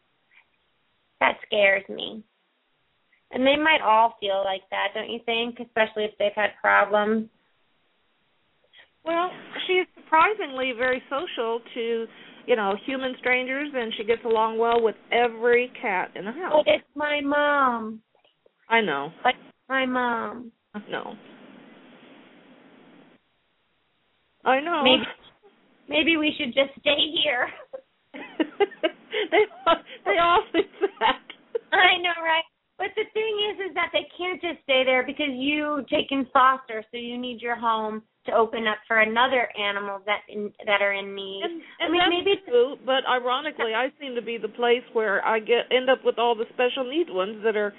C: That scares me. And they might all feel like that, don't you think? Especially if they've had problems.
F: Well, she's surprisingly very social to, you know, human strangers, and she gets along well with every cat in the house.
C: But it's my mom.
F: I know.
C: Like my mom.
F: No. I know.
C: Maybe maybe we should just stay here.
F: they they all think that.
C: I know, right? But the thing is, is that they can't just stay there because you take in foster, so you need your home to open up for another animal that in, that are in need.
F: And,
C: I
F: and
C: mean,
F: that's
C: maybe
F: true, but ironically, I seem to be the place where I get end up with all the special needs ones that are,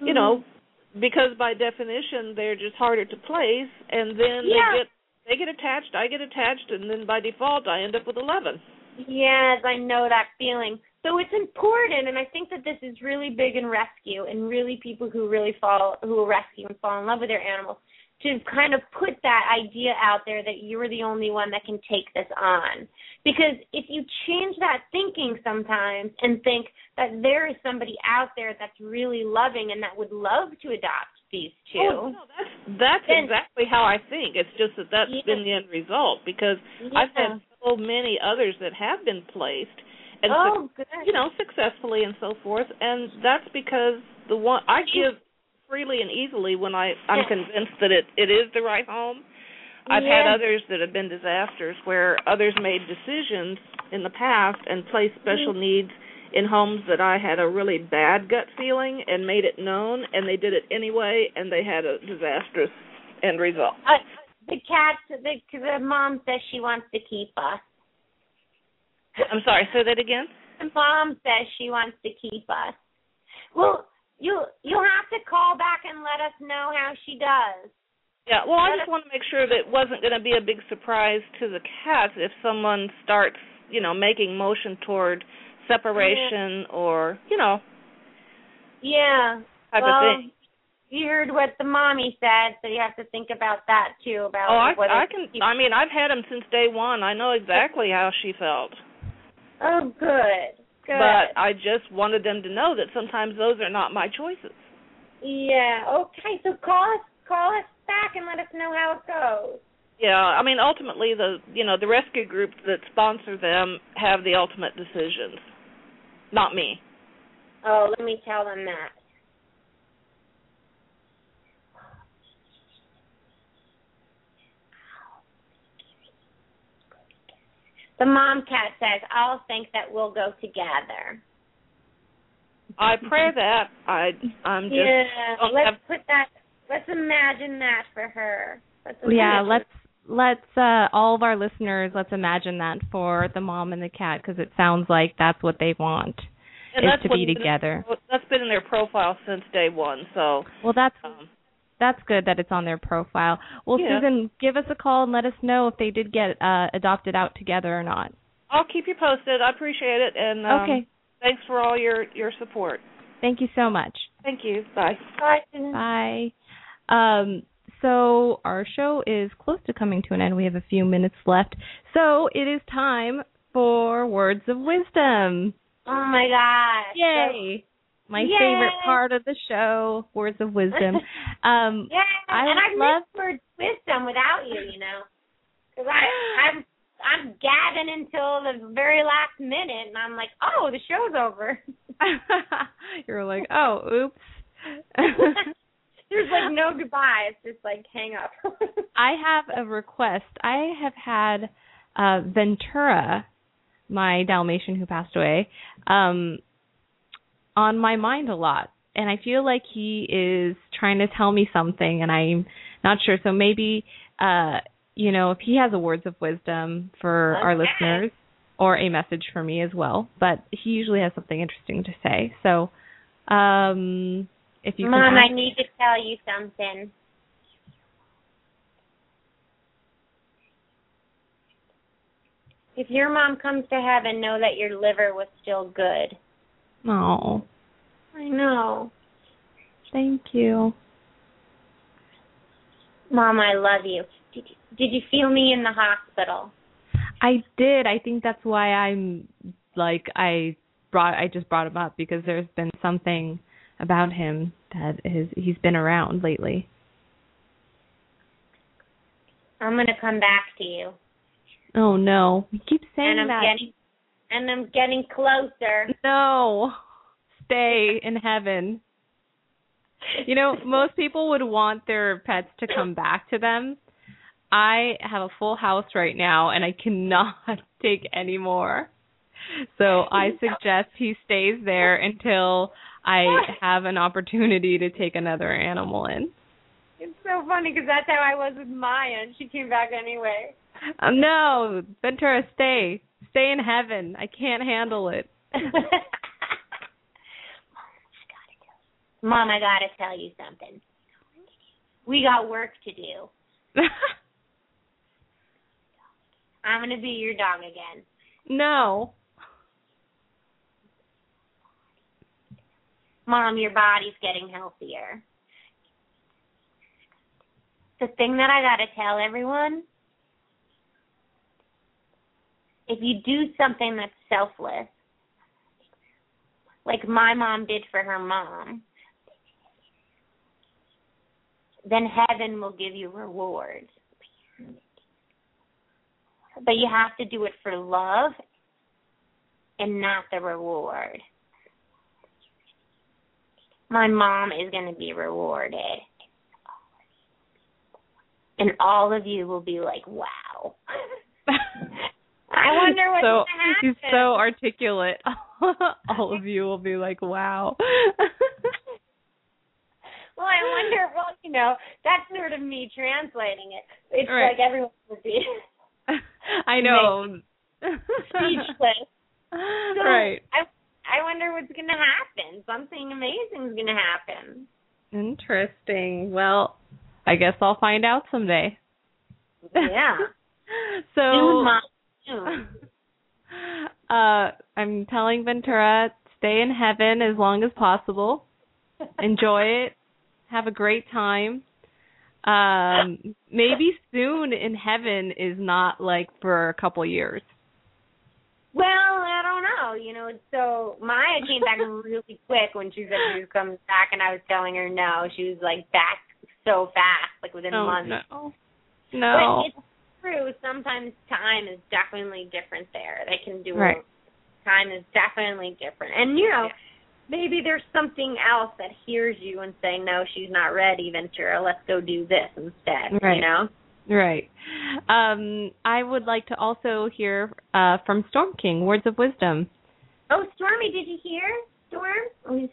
F: you know,
C: Mm-hmm.
F: because by definition they're just harder to place, and then
C: Yeah.
F: they get they get attached, I get attached, and then by default I end up with eleven.
C: Yes, I know that feeling. So it's important, and I think that this is really big in rescue, and really people who really fall, who rescue and fall in love with their animals. to kind of put that idea out there that you're the only one that can take this on. Because if you change that thinking sometimes and think that there is somebody out there that's really loving and that would love to adopt these two.
F: Oh, no, that's that's
C: then,
F: exactly how I think. It's just that that's
C: yeah.
F: been the end result because
C: yeah.
F: I've had so many others that have been placed and
C: oh, good.
F: you know successfully and so forth, and that's because the one I give freely and easily when I I'm
C: Yeah.
F: convinced that it it is the right home. I've had others that have been disasters where others made decisions in the past and placed special
C: Mm-hmm.
F: needs in homes that I had a really bad gut feeling and made it known and they did it anyway and they had a disastrous end result.
C: Uh, the cat, the the mom says she wants to keep us.
F: I'm sorry, say that again?
C: The mom says she wants to keep us. Well, you you'll have to call back and let us know how she does.
F: Yeah, well, I just
C: us-
F: want to make sure that it wasn't going to be a big surprise to the cats if someone starts, you know, making motion toward separation or, you know,
C: Yeah.
F: type
C: well,
F: of thing.
C: you heard what the mommy said, so you have to think about that too. About
F: Oh, I, I can. I mean, I've had them since day one. I know exactly how she felt.
C: Oh, good. Good.
F: But I just wanted them to know that sometimes those are not my choices.
C: yeah. Okay. So call us. Call us back and let us know how it goes.
F: Yeah, I mean, ultimately, the you know the rescue groups that sponsor them have the ultimate decisions, not me.
C: Oh, let me tell them that. The mom cat says, "I'll think that we'll go together."
F: I pray that I I'm just
C: yeah, let's
F: have-
C: put that. Let's imagine that for her. Let's
B: Yeah, let's let's uh all of our listeners let's imagine that for the mom and the cat because it sounds like that's what they want
F: and
B: is to
F: what's
B: be
F: been-
B: together.
F: That's been in their profile since day one. So
B: Well, that's
F: um,
B: that's good that it's on their profile. Well,
F: Yeah.
B: Susan, give us a call and let us know if they did get uh adopted out together or not.
F: I'll keep you posted. I appreciate it, and um,
B: okay.
F: thanks for all your your support.
B: Thank you so much.
F: Thank you. Bye.
C: Bye, Susan.
B: Bye. Um, so our show is close to coming to an end. We have a few minutes left. So it is time for words of wisdom.
C: Oh my gosh!
B: Yay! My
C: Yay!
B: favorite part of the show, words of wisdom. Um,
C: Yeah,
B: I
C: and
B: would
C: I
B: love-
C: miss word wisdom without you, you know, because I I'm I'm gabbing until the very last minute, and I'm like, oh, the show's over.
B: you're like, oh, oops.
C: There's like no goodbye. It's just like hang up.
B: I have a request. I have had uh Ventura, my Dalmatian who passed away, um on my mind a lot. And I feel like he is trying to tell me something and I'm not sure. So maybe uh you know, if he has a words of wisdom for our listeners or a message for me as well. But he usually has something interesting to say. So um if you
C: Mom, I need to tell you something. If your mom comes to heaven, know that your liver was still good.
B: Oh,
C: I know.
B: thank you.
C: Mom, I love you. Did you, did you feel me in the hospital?
B: I did. I think that's why I'm like I brought I just brought him up because there's been something about him that is he's been around lately.
C: I'm gonna come back to you,
B: Oh no. You keep saying
C: and I'm
B: that.
C: getting, and I'm getting closer.
B: no. Stay in heaven. You know, most people would want their pets to come back to them. I have a full house right now and I cannot take any more. So I suggest he stays there until I have an opportunity to take another animal in.
C: It's so funny because that's how I was with Maya, and she came back anyway.
B: Oh, no, Ventura, stay. Stay in heaven. I can't handle it.
C: Mom, I gotta tell you something. We got work to do. I'm gonna be your dog again.
B: no.
C: Mom, your body's getting healthier. the thing that I got to tell everyone if you do something that's selfless, like my mom did for her mom, then heaven will give you rewards. But you have to do it for love and not the reward. My mom is going to be rewarded. And all of you will be like, wow. I wonder what's
B: so,
C: going to happen.
B: She's so articulate. all of you will be like, wow.
C: well, I wonder, well, you know, that's sort of me translating it. It's
B: Right.
C: like everyone would be
B: I know.
C: speechless. So
B: right.
C: I I wonder what's going to happen. Something amazing is going to happen.
B: Interesting. Well, I guess I'll find out someday.
C: Yeah.
B: so
C: Soon, Mom. Soon.
B: uh I'm telling Ventura stay in heaven as long as possible. Enjoy it. Have a great time. Um maybe soon in heaven is not like for a couple years.
C: Well, I don't know. You know, so Maya came back really quick when she said she was coming back, and I was telling her no. She was like back so fast, like within
B: oh,
C: months.
B: no. No.
C: But it's true. Sometimes time is definitely different there. They can do
B: Right.
C: time is definitely different, and you know. Maybe there's something else that hears you and saying, "No, she's not ready, Ventura. Let's go do this instead."
B: Right.
C: You know.
B: Right. Um, I would like to also hear uh, from Storm King, words of wisdom.
C: Oh, Stormy, did you hear? Storm? Oh, he's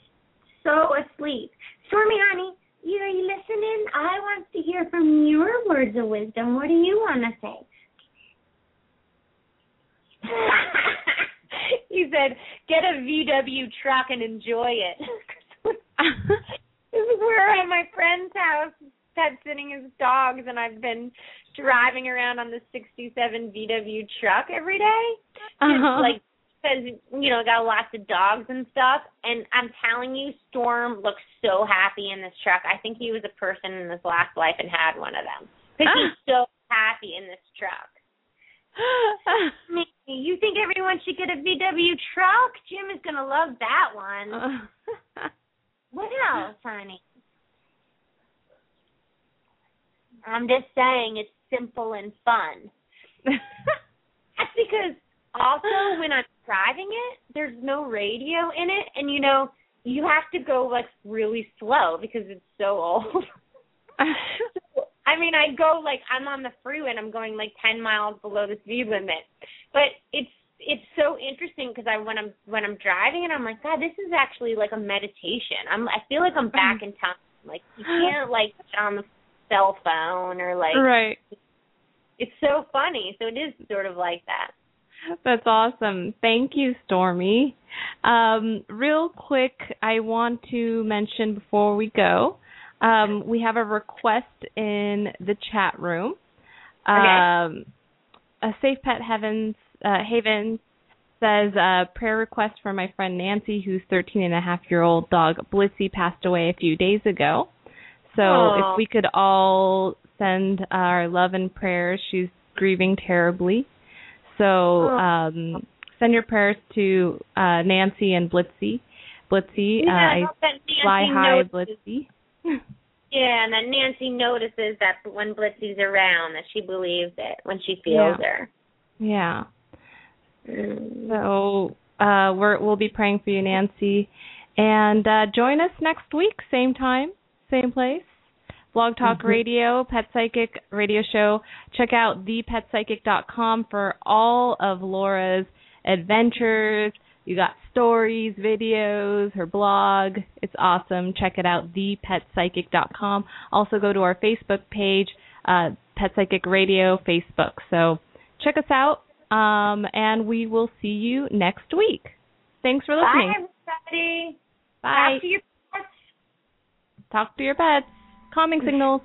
C: so asleep. Stormy, honey, you are you listening? I want to hear from your words of wisdom. What do you want to say? he said, "Get a VW truck and enjoy it." We're at my friend's house, pet sitting his dogs, and I've been driving around on the '67 VW truck every day. Just
B: Uh-huh.
C: like because you know got lots of dogs and stuff and i'm telling you storm looks so happy in this truck. I think he was a person in his last life and had one of them. Because he's ah. so happy in this truck. You think everyone should get a vw truck? Jim is going to love that one. What else honey? I'm just saying it's simple and fun. That's because also when I'm driving it, there's no radio in it, and you know you have to go like really slow because it's so old. I mean, I go like I'm on the freeway and I'm going like 10 miles below the speed limit, but it's it's so interesting because I when I'm when I'm driving and I'm like, God, this is actually like a meditation. I'm I feel like I'm mm-hmm. back in time. Like you can't like get on the cell phone or like
B: right.
C: it's so funny. So it is sort of like that.
B: That's awesome. Thank you, Stormy. Um, real quick, I want to mention before we go, um, we have a request in the chat room. Um, a Safe Pet Heavens uh, Haven says a prayer request for my friend Nancy, whose 13 and a half year old dog Blissy passed away a few days ago. So
C: Aw.
B: if we could all send our love and prayers, she's grieving terribly. So um, send your prayers to uh, Nancy and Blitzy. Blitzy,
C: Yeah,
B: uh,
C: I
B: I
C: hope that Nancy
B: fly high,
C: notices-
B: Blitzy.
C: Yeah, and that Nancy notices that when Blitzy's around, that she believes it when she feels her.
B: yeah.
C: Mm.
B: So uh, we're, we'll be praying for you, Nancy. And uh, join us next week, same time, same place. Blog Talk
C: Mhm.
B: Radio, Pet Psychic Radio Show. Check out thepetpsychic.com for all of Laura's adventures. You got stories, videos, her blog. It's awesome. Check it out, thepetpsychic.com. Also go to our Facebook page, uh, Pet Psychic Radio Facebook. So check us out, um, and we will see you next week. Thanks for listening.
C: Bye, everybody.
B: Bye.
C: Talk to your pets.
B: Talk to your pets calming signals.